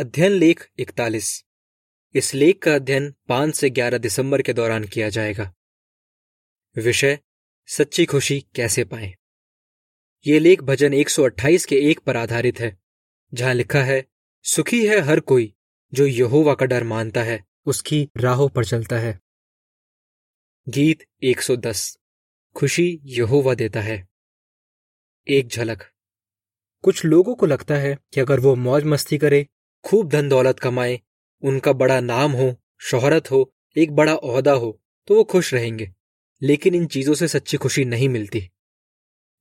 अध्ययन लेख इकतालीस। इस लेख का अध्ययन पाँच से ग्यारह दिसंबर के दौरान किया जाएगा। विषय, सच्ची खुशी कैसे पाए? ये लेख भजन 128 के एक पर आधारित है, जहाँ लिखा है, सुखी है हर कोई जो यहोवा का डर मानता है, उसकी राहों पर चलता है। गीत 110 खुशी यहोवा देता है। एक झलक। कुछ लोगों को लगता है कि अगर वो मौज मस्ती करे खूब धन दौलत कमाए, उनका बड़ा नाम हो, शोहरत हो, एक बड़ा ओहदा हो तो वो खुश रहेंगे। लेकिन इन चीज़ों से सच्ची खुशी नहीं मिलती।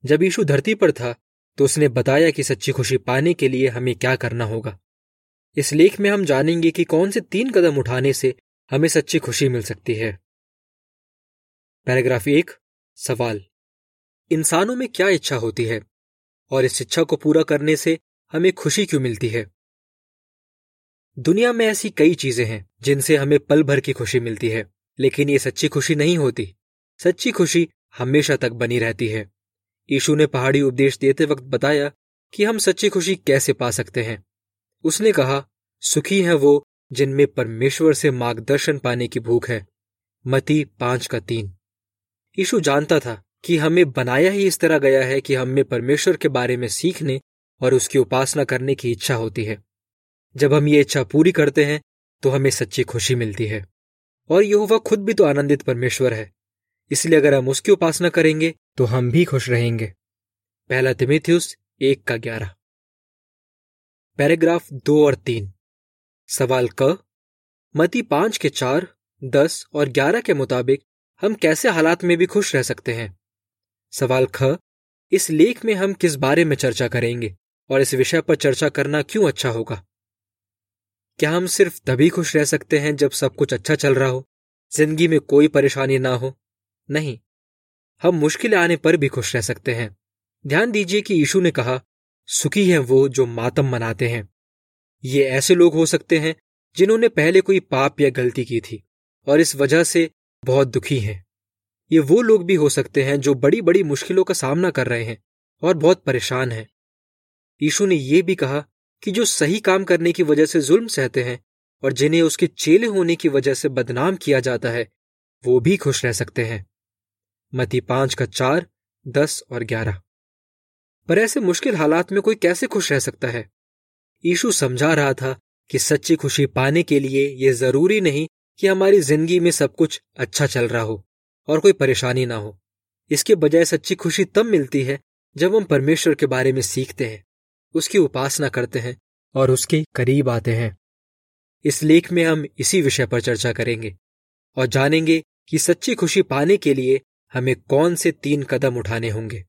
जब यीशु धरती पर था तो उसने बताया कि सच्ची खुशी पाने के लिए हमें क्या करना होगा। इस लेख में हम जानेंगे कि कौन से तीन कदम उठाने से हमें सच्ची खुशी मिल सकती है। पैराग्राफ एक, सवाल। इंसानों में क्या इच्छा होती है? और इस इच्छा को पूरा करने से हमें खुशी क्यों मिलती है? दुनिया में ऐसी कई चीज़ें हैं जिनसे हमें पल भर की खुशी मिलती है, लेकिन ये सच्ची खुशी नहीं होती। सच्ची खुशी हमेशा तक बनी रहती है। यीशु ने पहाड़ी उपदेश देते वक्त बताया कि हम सच्ची खुशी कैसे पा सकते हैं। उसने कहा, सुखी है वो जिनमें परमेश्वर से मार्गदर्शन पाने की भूख है। मती पाँच का तीन। यीशु जानता था कि हमें बनाया ही इस तरह गया है कि हमें परमेश्वर के बारे में सीखने और उसकी उपासना करने की इच्छा होती है। जब हम ये इच्छा पूरी करते हैं तो हमें सच्ची खुशी मिलती है। और यहोवा खुद भी तो आनंदित परमेश्वर है। इसलिए अगर हम उसकी उपासना करेंगे तो हम भी खुश रहेंगे। पहला तिमिथियुस एक का ग्यारह। पैराग्राफ दो और तीन। सवाल क। मती पाँच के चार, दस और ग्यारह के मुताबिक हम कैसे हालात में भी खुश रह सकते हैं? सवाल ख। इस लेख में हम किस बारे में चर्चा करेंगे? और इस विषय पर चर्चा करना क्यों अच्छा होगा? क्या हम सिर्फ़ तभी खुश रह सकते हैं जब सब कुछ अच्छा चल रहा हो? ज़िंदगी में कोई परेशानी ना हो। नहीं, हम मुश्किल आने पर भी खुश रह सकते हैं। ध्यान दीजिए कि यीशु ने कहा, सुखी है वो जो मातम मनाते हैं। ये ऐसे लोग हो सकते हैं जिन्होंने पहले कोई पाप या गलती की थी और इस वजह से बहुत दुखी हैं। ये वो लोग भी हो सकते हैं जो बड़ी बड़ी मुश्किलों का सामना कर रहे हैं और बहुत परेशान हैं। यीशु ने यह भी कहा कि जो सही काम करने की वजह से जुल्म सहते हैं और जिन्हें उसके चेले होने की वजह से बदनाम किया जाता है, वो भी खुश रह सकते हैं। मती पाँच का चार, दस और ग्यारह। पर ऐसे मुश्किल हालात में कोई कैसे खुश रह सकता है? यीशु समझा रहा था कि सच्ची खुशी पाने के लिए यह ज़रूरी नहीं कि हमारी ज़िंदगी में सब कुछ अच्छा चल रहा हो और कोई परेशानी ना हो। इसके बजाय सच्ची खुशी तब मिलती है जब हम परमेश्वर के बारे में सीखते हैं। उसकी उपासना करते हैं और उसके करीब आते हैं। इस लेख में हम इसी विषय पर चर्चा करेंगे और जानेंगे कि सच्ची खुशी पाने के लिए हमें कौन से तीन कदम उठाने होंगे।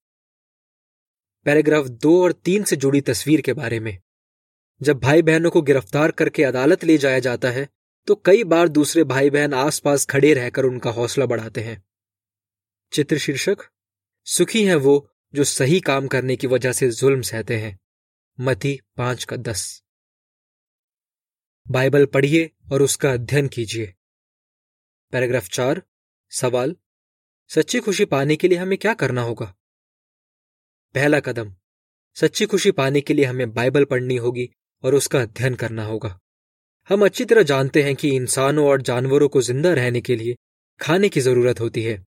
पैराग्राफ दो और तीन से जुड़ी तस्वीर के बारे में। जब भाई बहनों को गिरफ़्तार करके अदालत ले जाया जाता है तो कई बार दूसरे भाई बहन आसपास खड़े रहकर उनका हौसला बढ़ाते हैं। चित्र शीर्षक, सुखी हैं वो जो सही काम करने की वजह से जुल्म सहते हैं। मती पाँच का दस। बाइबल पढ़िए और उसका अध्ययन कीजिए। पैराग्राफ चार, सवाल, सच्ची खुशी पाने के लिए हमें क्या करना होगा? पहला कदम, सच्ची खुशी पाने के लिए हमें बाइबल पढ़नी होगी और उसका अध्ययन करना होगा। हम अच्छी तरह जानते हैं कि इंसानों और जानवरों को ज़िंदा रहने के लिए खाने की ज़रूरत होती है।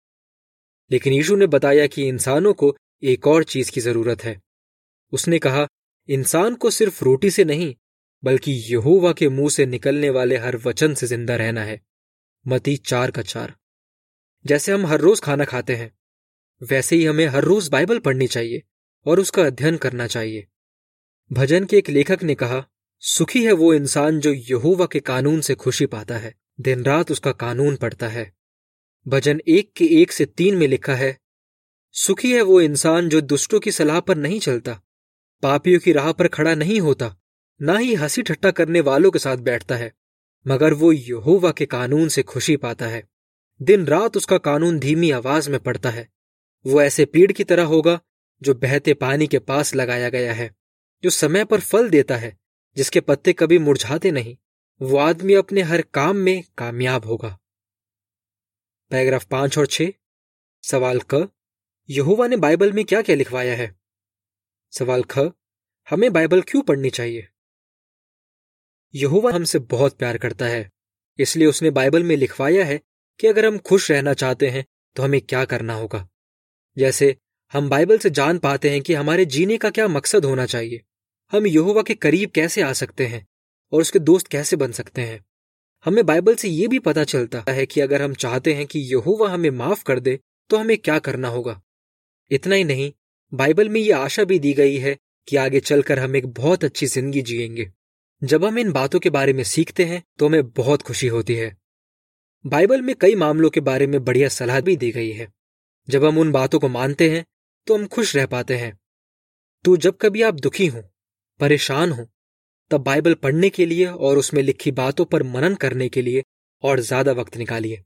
लेकिन यीशु ने बताया कि इंसानों को एक और चीज़ की ज़रूरत है। उसने कहा इंसान को सिर्फ़ रोटी से नहीं, बल्कि यहोवा के मुँह से निकलने वाले हर वचन से ज़िंदा रहना है। मती चार का चार। जैसे हम हर रोज खाना खाते हैं, वैसे ही हमें हर रोज बाइबल पढ़नी चाहिए और उसका अध्ययन करना चाहिए। भजन के एक लेखक ने कहा, सुखी है वो इंसान जो यहोवा के कानून से खुशी पाता है दिन रात उसका कानून पढ़ता है। भजन एक के एक से तीन में लिखा है, सुखी है वो इंसान जो दुष्टों की सलाह पर नहीं चलता पापियों की राह पर खड़ा नहीं होता, ना ही हँसी ठट्टा करने वालों के साथ बैठता है, मगर वो यहोवा के कानून से खुशी पाता है। दिन रात उसका कानून धीमी आवाज़ में पड़ता है। वो ऐसे पेड़ की तरह होगा, जो बहते पानी के पास लगाया गया है, जो समय पर फल देता है, जिसके पत्ते कभी मुरझाते नहीं। वो आदमी अपने हर काम में कामयाब होगा। पैराग्राफ पाँच और छह। सवाल क। यहोवा ने बाइबल में क्या क्या लिखवाया है? सवाल ख, हमें बाइबल क्यों पढ़नी चाहिए? यहोवा हमसे बहुत प्यार करता है, इसलिए उसने बाइबल में लिखवाया है कि अगर हम खुश रहना चाहते हैं तो हमें क्या करना होगा? जैसे, हम बाइबल से जान पाते हैं कि हमारे जीने का क्या मकसद होना चाहिए, हम यहोवा के करीब कैसे आ सकते हैं, और उसके दोस्त कैसे बन सकते हैं? हमें बाइबल से यह भी पता चलता है कि अगर हम चाहते हैं कि यहोवा हमें माफ़ कर दे तो हमें क्या करना होगा? इतना ही नहीं बाइबल में ये आशा भी दी गई है कि आगे चलकर हम एक बहुत अच्छी ज़िंदगी जिएँगे। जब हम इन बातों के बारे में सीखते हैं तो हमें बहुत खुशी होती है। बाइबल में कई मामलों के बारे में बढ़िया सलाह भी दी गई है। जब हम उन बातों को मानते हैं तो हम खुश रह पाते हैं। तो जब कभी आप दुखी हों, परेशान हों, तब बाइबल पढ़ने के लिए और उसमें लिखी बातों पर मनन करने के लिए और ज़्यादा वक्त निकालिए।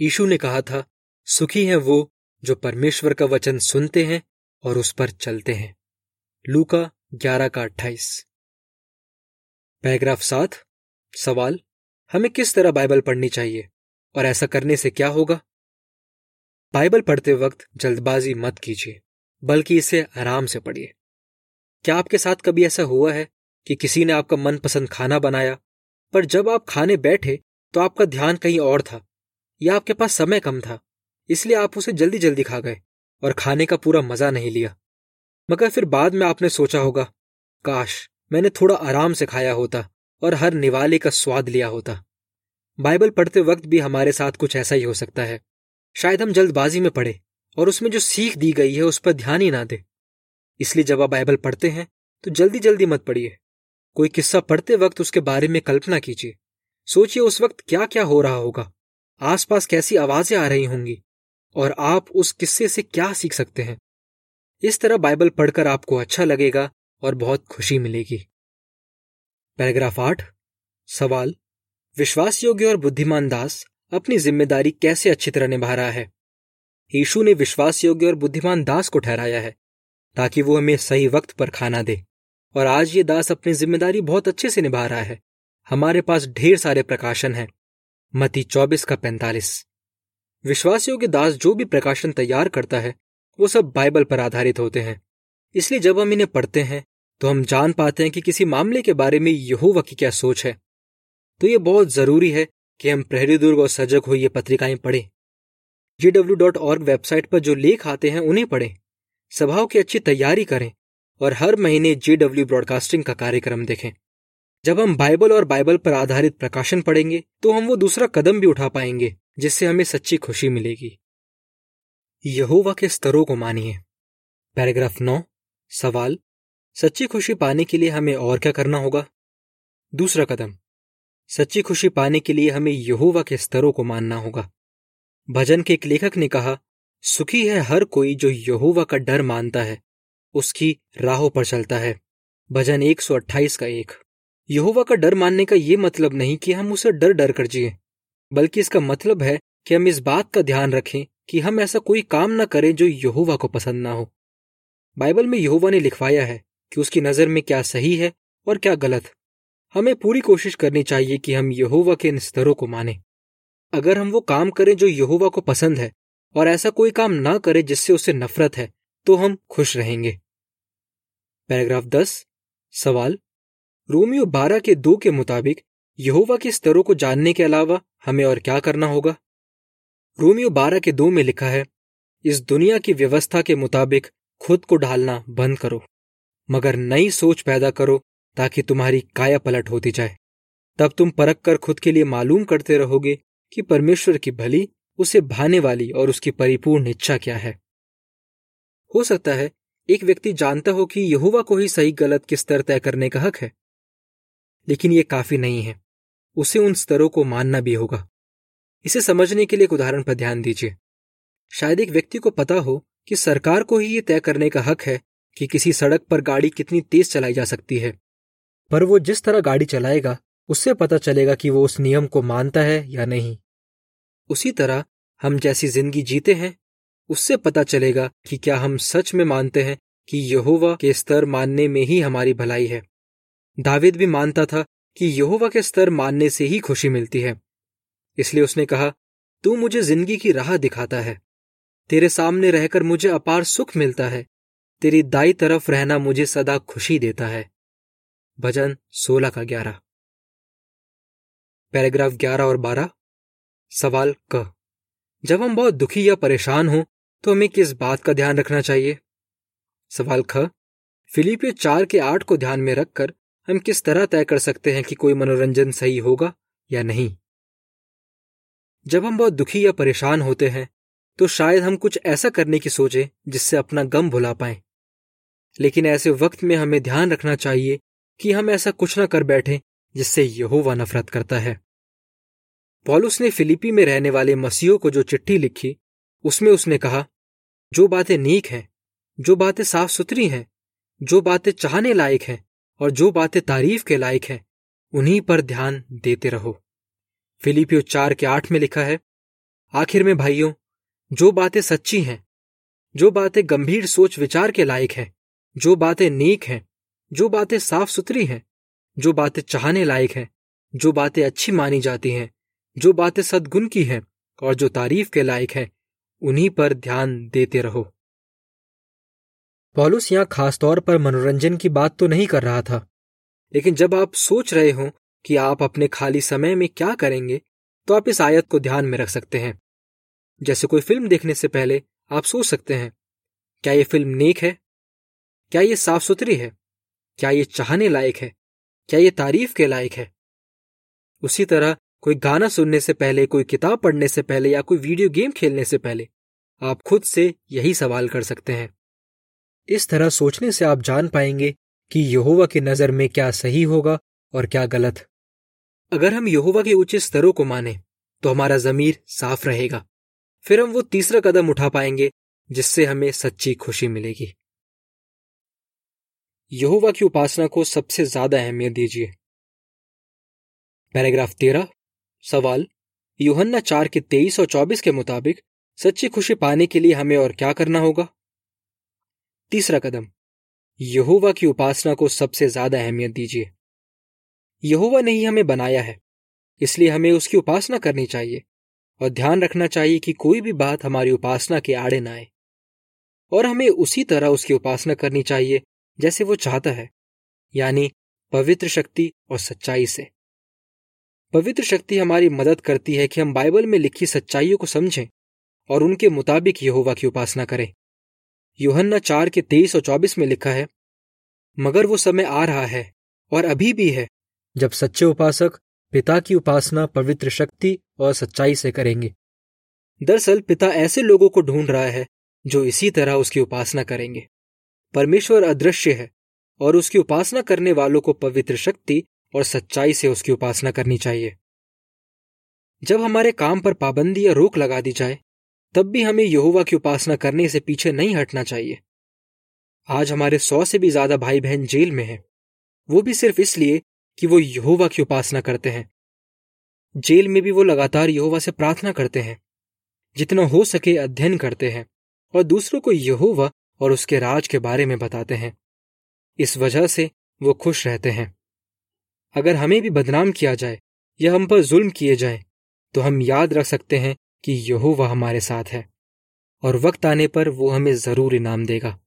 यीशु ने कहा था, सुखी है वो जो परमेश्वर का वचन सुनते हैं और उस पर चलते हैं। लूका ग्यारह का अट्ठाईस। पैराग्राफ सात। सवाल, हमें किस तरह बाइबल पढ़नी चाहिए और ऐसा करने से क्या होगा? बाइबल पढ़ते वक्त जल्दबाजी मत कीजिए, बल्कि इसे आराम से पढ़िए। क्या आपके साथ कभी ऐसा हुआ है कि किसी ने आपका मनपसंद खाना बनाया, पर जब आप खाने बैठे तो आपका ध्यान कहीं और था या आपके पास समय कम था, इसलिए आप उसे जल्दी जल्दी खा गए? और खाने का पूरा मज़ा नहीं लिया। मगर फिर बाद में आपने सोचा होगा, काश मैंने थोड़ा आराम से खाया होता और हर निवाले का स्वाद लिया होता। बाइबल पढ़ते वक्त भी हमारे साथ कुछ ऐसा ही हो सकता है। शायद हम जल्दबाजी में पढ़े और उसमें जो सीख दी गई है उस पर ध्यान ही ना दे। इसलिए जब आप बाइबल पढ़ते हैं तो जल्दी जल्दी मत पढ़िए। कोई किस्सा पढ़ते वक्त उसके बारे में कल्पना कीजिए। सोचिए उस वक्त क्या क्या हो रहा होगा। आसपास कैसी आवाज़ें आ रही होंगी। और आप उस किस्से से क्या सीख सकते हैं? इस तरह बाइबल पढ़कर आपको अच्छा लगेगा और बहुत खुशी मिलेगी। पैराग्राफ आठ, सवाल विश्वास योग्य और बुद्धिमान दास अपनी ज़िम्मेदारी कैसे अच्छी तरह निभा रहा है? यीशु ने विश्वास योग्य और बुद्धिमान दास को ठहराया है, ताकि वो हमें सही वक्त पर खाना दे। और आज ये दास अपनी ज़िम्मेदारी बहुत अच्छे से निभा रहा है। हमारे पास ढेर सारे प्रकाशन हैं। मती चौबीस का पैंतालीस। विश्वास योग्य दास जो भी प्रकाशन तैयार करता है, वो सब बाइबल पर आधारित होते हैं। इसलिए जब हम इन्हें पढ़ते हैं तो हम जान पाते हैं कि किसी मामले के बारे में यहोवा की क्या सोच है। तो ये बहुत ज़रूरी है कि हम प्रहरी दुर्ग और सजग हो ये पत्रिकाएँ पढ़ें। जी वेबसाइट पर जो लेख आते हैं, उन्हें पढ़ें। सभाओं की अच्छी तैयारी करें और हर महीने जे डब्ल्यू ब्रॉडकास्टिंग का कार्यक्रम देखें। जब हम बाइबल और बाइबल पर आधारित प्रकाशन पढ़ेंगे तो हम वो दूसरा कदम भी उठा पाएँगे। जिससे हमें सच्ची खुशी मिलेगी। यहोवा के स्तरों को मानिए। पैराग्राफ नौ, सवाल, सच्ची खुशी पाने के लिए हमें और क्या करना होगा? दूसरा कदम, सच्ची खुशी पाने के लिए हमें यहोवा के स्तरों को मानना होगा। भजन के एक लेखक ने कहा, सुखी है हर कोई जो यहोवा का डर मानता है, उसकी राहों पर चलता है। भजन 128 का एक। यहोवा का डर मानने का ये मतलब नहीं कि हम उसे डर डर कर जिए। बल्कि इसका मतलब है कि हम इस बात का ध्यान रखें कि हम ऐसा कोई काम न करें जो यहोवा को पसंद ना हो। बाइबल में यहोवा ने लिखवाया है कि उसकी नज़र में क्या सही है और क्या गलत। हमें पूरी कोशिश करनी चाहिए कि हम यहोवा के इन स्तरों को माने। अगर हम वो काम करें जो यहोवा को पसंद है और ऐसा कोई काम ना करें जिससे उसे नफरत है तो हम खुश रहेंगे। पैराग्राफ दस, सवाल। रोमियो बारह के दो के मुताबिक यहोवा के स्तरों को जानने के अलावा हमें और क्या करना होगा? रोमियो बारह के दो में लिखा है, इस दुनिया की व्यवस्था के मुताबिक खुद को ढालना बंद करो, मगर नई सोच पैदा करो ताकि तुम्हारी काया पलट होती जाए। तब तुम परख कर खुद के लिए मालूम करते रहोगे कि परमेश्वर की भली, उसे भाने वाली और उसकी परिपूर्ण इच्छा क्या है। हो सकता है एक व्यक्ति जानता हो कि यहुवा को ही सही गलत के स्तर तय करने का हक है, लेकिन यह काफ़ी नहीं है। उसे उन स्तरों को मानना भी होगा। इसे समझने के लिए एक उदाहरण पर ध्यान दीजिए। शायद एक व्यक्ति को पता हो कि सरकार को ही यह तय करने का हक है कि किसी सड़क पर गाड़ी कितनी तेज चलाई जा सकती है। पर वो जिस तरह गाड़ी चलाएगा, उससे पता चलेगा कि वो उस नियम को मानता है या नहीं। उसी तरह हम जैसी ज़िंदगी जीते हैं, उससे पता चलेगा कि क्या हम सच में मानते हैं कि यहोवा के स्तर मानने में ही हमारी भलाई है। दाविद भी मानता था कि यहोवा के स्तर मानने से ही खुशी मिलती है। इसलिए उसने कहा, तू मुझे ज़िंदगी की राह दिखाता है। तेरे सामने रहकर मुझे अपार सुख मिलता है। तेरी दाई तरफ़ रहना मुझे सदा खुशी देता है। भजन सोलह का ग्यारह। पैराग्राफ ग्यारह और बारह। सवाल क। जब हम बहुत दुखी या परेशान हों तो हमें किस बात का ध्यान रखना चाहिए? सवाल ख। फिलिपियो चार के आठ को ध्यान में रखकर हम किस तरह तय कर सकते हैं कि कोई मनोरंजन सही होगा या नहीं? जब हम बहुत दुखी या परेशान होते हैं तो शायद हम कुछ ऐसा करने की सोचें जिससे अपना गम भुला पाए। लेकिन ऐसे वक्त में हमें ध्यान रखना चाहिए कि हम ऐसा कुछ ना कर बैठे जिससे यहोवा नफरत करता है। पॉलुस ने फिलिपी में रहने वाले मसीहों को जो चिट्ठी लिखी, उसमें उसने कहा, जो बातें नीक हैं, जो बातें साफ़ सुथरी हैं, जो बातें चाहने लायक हैं और जो बातें तारीफ़ के लायक हैं, उन्हीं पर ध्यान देते रहो। फिलिपियो चार के आठ में लिखा है, आखिर में भाइयों, जो बातें सच्ची हैं, जो बातें गंभीर सोच विचार के लायक हैं, जो बातें नेक हैं, जो बातें साफ़ सुथरी हैं, जो बातें चाहने लायक हैं, जो बातें अच्छी मानी जाती हैं, जो बातें सदगुण की हैं और जो तारीफ़ के लायक हैं, उन्हीं पर ध्यान देते रहो। पॉलुस यहाँ खासतौर पर मनोरंजन की बात तो नहीं कर रहा था। लेकिन जब आप सोच रहे हो कि आप अपने खाली समय में क्या करेंगे तो आप इस आयत को ध्यान में रख सकते हैं। जैसे कोई फ़िल्म देखने से पहले आप सोच सकते हैं, क्या यह फ़िल्म नेक है? क्या यह साफ़ सुथरी है? क्या यह चाहने लायक है? क्या यह तारीफ़ के लायक है? उसी तरह कोई गाना सुनने से पहले, कोई किताब पढ़ने से पहले या कोई वीडियो गेम खेलने से पहले आप खुद से यही सवाल कर सकते हैं। इस तरह सोचने से आप जान पाएँगे कि यहोवा की नज़र में क्या सही होगा और क्या गलत। अगर हम यहोवा के उचित स्तरों को माने तो हमारा जमीर साफ़ रहेगा। फिर हम वो तीसरा कदम उठा पाएँगे, जिससे हमें सच्ची खुशी मिलेगी। यहोवा की उपासना को सबसे ज़्यादा अहमियत दीजिए। पैराग्राफ तेरह, सवाल, यूहन्ना चार के तेईस और चौबीस के मुताबिक सच्ची खुशी पाने के लिए हमें और क्या करना होगा? तीसरा कदम, यहोवा की उपासना को सबसे ज़्यादा अहमियत दीजिए। यहोवा ने ही हमें बनाया है, इसलिए हमें उसकी उपासना करनी चाहिए और ध्यान रखना चाहिए कि कोई भी बात हमारी उपासना के आड़े ना आए। और हमें उसी तरह उसकी उपासना करनी चाहिए जैसे वो चाहता है, यानी पवित्र शक्ति और सच्चाई से। पवित्र शक्ति हमारी मदद करती है कि हम बाइबल में लिखी सच्चाइयों को समझें और उनके मुताबिक यहोवा की उपासना करें। योहन्ना चार के तेईस और चौबीस में लिखा है, मगर वो समय आ रहा है और अभी भी है, जब सच्चे उपासक, पिता की उपासना, पवित्र शक्ति और सच्चाई से करेंगे। दरअसल पिता ऐसे लोगों को ढूंढ रहा है, जो इसी तरह उसकी उपासना करेंगे। परमेश्वर अदृश्य है और उसकी उपासना करने वालों को पवित्र शक्ति और सच्चाई से उसकी उपासना करनी चाहिए। जब हमारे काम पर पाबंदी या रोक लगा दी जाए तब भी हमें यहोवा की उपासना करने से पीछे नहीं हटना चाहिए। आज हमारे सौ से भी ज़्यादा भाई बहन जेल में हैं। वो भी सिर्फ़ इसलिए कि वो यहोवा की उपासना करते हैं। जेल में भी वो लगातार यहोवा से प्रार्थना करते हैं। जितना हो सके अध्ययन करते हैं और दूसरों को यहोवा और उसके राज के बारे में बताते हैं। इस वजह से वो खुश रहते हैं। अगर हमें भी बदनाम किया जाए या हम पर जुल्म किए जाए तो हम याद रख सकते हैं कि यहोवा हमारे साथ है, और वक्त आने पर वो हमें ज़रूर इनाम देगा।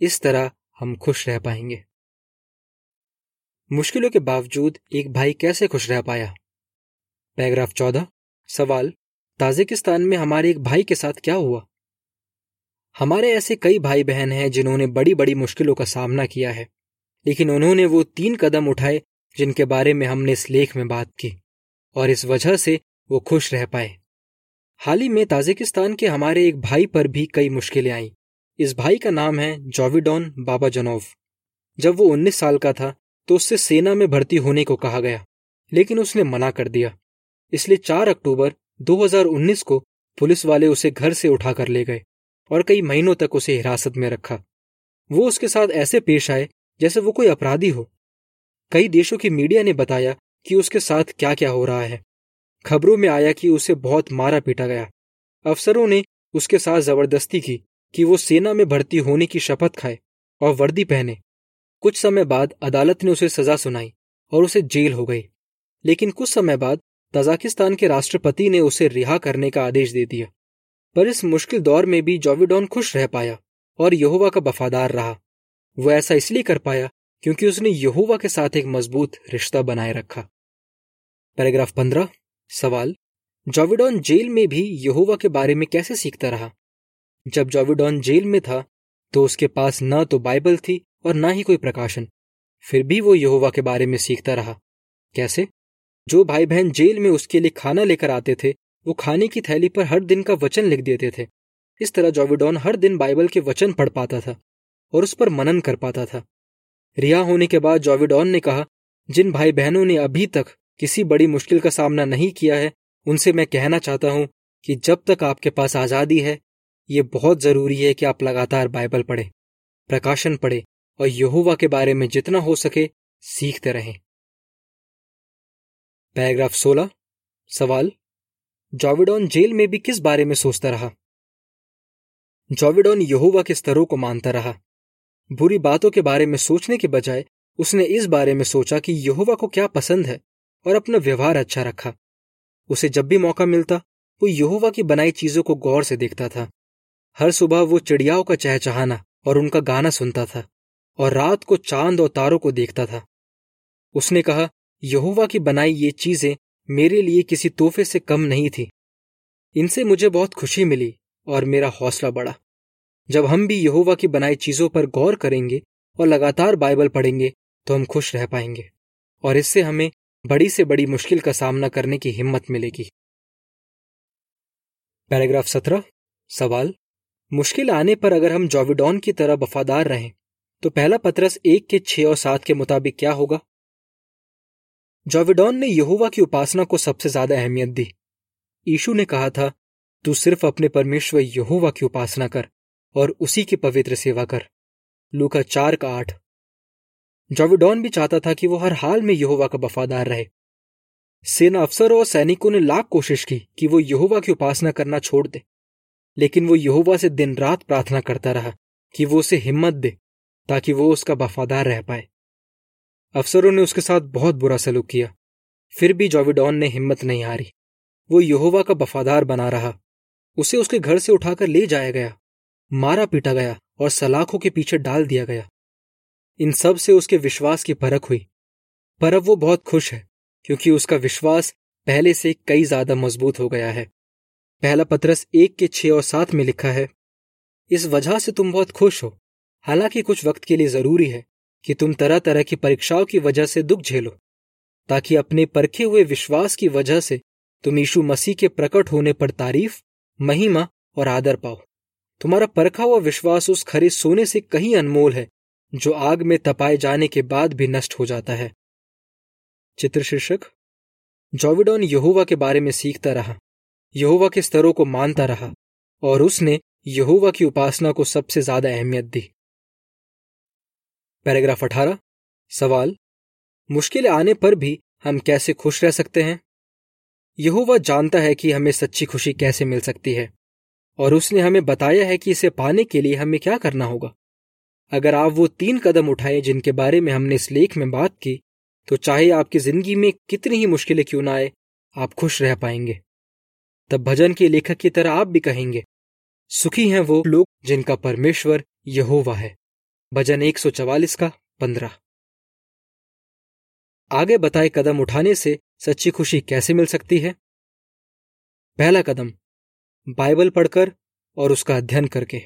इस तरह हम खुश रह पाएँगे। मुश्किलों के बावजूद एक भाई कैसे खुश रह पाया? पैराग्राफ चौदह, सवाल, ताजिकिस्तान में हमारे एक भाई के साथ क्या हुआ? हमारे ऐसे कई भाई बहन हैं जिन्होंने बड़ी बड़ी मुश्किलों का सामना किया है, लेकिन उन्होंने वो तीन कदम उठाए जिनके बारे में हमने इस लेख में बात की, और इस वजह से वो खुश रह पाए। हाल ही में ताजिकिस्तान के हमारे एक भाई पर भी कई मुश्किलें आईं। इस भाई का नाम है जॉविडॉन बाबा जनोव जब वो 19 साल का था तो उससे सेना में भर्ती होने को कहा गया, लेकिन उसने मना कर दिया। इसलिए 4 अक्टूबर 2019 को पुलिस वाले उसे घर से उठाकर ले गए और कई महीनों तक उसे हिरासत में रखा। वो उसके साथ ऐसे पेश आए, जैसे वो कोई अपराधी हो। कई देशों की मीडिया ने बताया कि उसके साथ क्या क्या हो रहा है। खबरों में आया कि उसे बहुत मारा पीटा गया। अफसरों ने उसके साथ ज़बरदस्ती की कि वो सेना में भर्ती होने की शपथ खाए और वर्दी पहने। कुछ समय बाद अदालत ने उसे सजा सुनाई और उसे जेल हो गई। लेकिन कुछ समय बाद तजाकिस्तान के राष्ट्रपति ने उसे रिहा करने का आदेश दे दिया। पर इस मुश्किल दौर में भी जॉविडॉन खुश रह पाया और यहोवा का वफादार रहा। वह ऐसा इसलिए कर पाया क्योंकि उसने यहोवा के साथ एक मज़बूत रिश्ता बनाए रखा। पैराग्राफ पंद्रह। सवाल, जॉविडॉन जेल में भी यहोवा के बारे में कैसे सीखता रहा? जब जॉविडॉन जेल में था तो उसके पास न तो बाइबल थी और न ही कोई प्रकाशन। फिर भी वो यहोवा के बारे में सीखता रहा। कैसे? जो भाई बहन जेल में उसके लिए खाना लेकर आते थे, वो खाने की थैली पर हर दिन का वचन लिख देते थे। इस तरह जॉविडॉन हर दिन बाइबल के वचन पढ़ पाता था और उस पर मनन कर पाता था। रिहा होने के बाद जॉविडॉन ने कहा, जिन भाई बहनों ने अभी तक किसी बड़ी मुश्किल का सामना नहीं किया है, उनसे मैं कहना चाहता हूँ कि जब तक आपके पास आज़ादी है, ये बहुत ज़रूरी है कि आप लगातार बाइबल पढ़ें, प्रकाशन पढ़ें और यहोवा के बारे में जितना हो सके सीखते रहें। पैराग्राफ 16 सवाल, जॉविडॉन जेल में भी किस बारे में सोचता रहा? जॉविडॉन यहोवा के स्तरों को मानता रहा। बुरी बातों के बारे में सोचने के बजाय उसने इस बारे में सोचा कि यहोवा को क्या पसंद है। और अपना व्यवहार अच्छा रखा। उसे जब भी मौका मिलता, वो यहोवा की बनाई चीज़ों को गौर से देखता था। हर सुबह वो चिड़ियाओं का चहचहाना और उनका गाना सुनता था और रात को चाँद और तारों को देखता था। उसने कहा, यहोवा की बनाई ये चीज़ें मेरे लिए किसी तोहफे से कम नहीं थी। इनसे मुझे बहुत खुशी मिली और मेरा हौसला बढ़ा। जब हम भी यहोवा की बनाई चीज़ों पर गौर करेंगे और लगातार बाइबल पढ़ेंगे तो हम खुश रह पाएँगे और इससे हमें बड़ी से बड़ी मुश्किल का सामना करने की हिम्मत मिलेगी। पैराग्राफ सत्रह, सवाल, मुश्किल आने पर अगर हम जॉविडॉन की तरह वफादार रहें तो पहला पत्रस एक के छह और सात के मुताबिक क्या होगा? जॉविडॉन ने यहुवा की उपासना को सबसे ज़्यादा अहमियत दी। ईशु ने कहा था, तू सिर्फ़ अपने परमेश्वर यहुवा की उपासना कर और उसी की पवित्र सेवा कर। लूका चार का आठ। जॉविडॉन भी चाहता था कि वो हर हाल में यहोवा का वफादार रहे। सेना अफसरों और सैनिकों ने लाख कोशिश की कि वो यहोवा की उपासना करना छोड़ दे, लेकिन वो यहोवा से दिन रात प्रार्थना करता रहा कि वो उसे हिम्मत दे ताकि वो उसका वफादार रह पाए। अफसरों ने उसके साथ बहुत बुरा सलूक किया, फिर भी जॉविडॉन ने हिम्मत नहीं हारी। वो यहोवा का वफादार बना रहा, उसे उसके घर से उठाकर ले जाया गया, मारा पीटा गया और सलाखों के पीछे डाल दिया गया। इन सबसे उसके विश्वास की परख हुई। पर अब वो बहुत खुश है, क्योंकि उसका विश्वास पहले से कई ज़्यादा मज़बूत हो गया है। पहला पत्रस एक के छह और सात में लिखा है, इस वजह से तुम बहुत खुश हो। हालाँकि कुछ वक्त के लिए ज़रूरी है कि तुम तरह तरह की परीक्षाओं की वजह से दुख झेलो, ताकि अपने परखे हुए विश्वास की वजह से तुम यीशु मसीह के प्रकट होने पर तारीफ़, महिमा और आदर पाओ। तुम्हारा परखा हुआ विश्वास उस खरे सोने से कहीं अनमोल है जो आग में तपाए जाने के बाद भी नष्ट हो जाता है। चित्र शीर्षक जॉविडॉन यहोवा के बारे में सीखता रहा। यहुवा के स्तरों को मानता रहा और उसने यहोवा की उपासना को सबसे ज़्यादा अहमियत दी। पैराग्राफ अठारह, सवाल, मुश्किल आने पर भी हम कैसे खुश रह सकते हैं? यहुवा जानता है कि हमें सच्ची खुशी कैसे मिल सकती है और उसने हमें बताया है कि इसे पाने के लिए हमें क्या करना होगा। अगर आप वो तीन कदम उठाएँ जिनके बारे में हमने इस लेख में बात की तो चाहे आपकी ज़िंदगी में कितनी ही मुश्किलें क्यों ना आए, आप खुश रह पाएँगे। तब भजन के लेखक की तरह आप भी कहेंगे, सुखी हैं वो लोग जिनका परमेश्वर यहोवा है। भजन 144 का पंद्रह। आगे बताए कदम उठाने से सच्ची खुशी कैसे मिल सकती है? पहला कदम, बाइबल पढ़कर और उसका अध्ययन करके।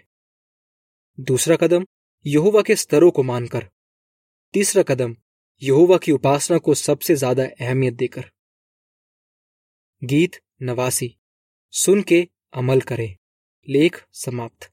दूसरा कदम यहोवा के स्तरों को मानकर। तीसरा कदम, यहोवा की उपासना को सबसे ज़्यादा अहमियत देकर। गीत नवासी, सुन के अमल करें। लेख समाप्त।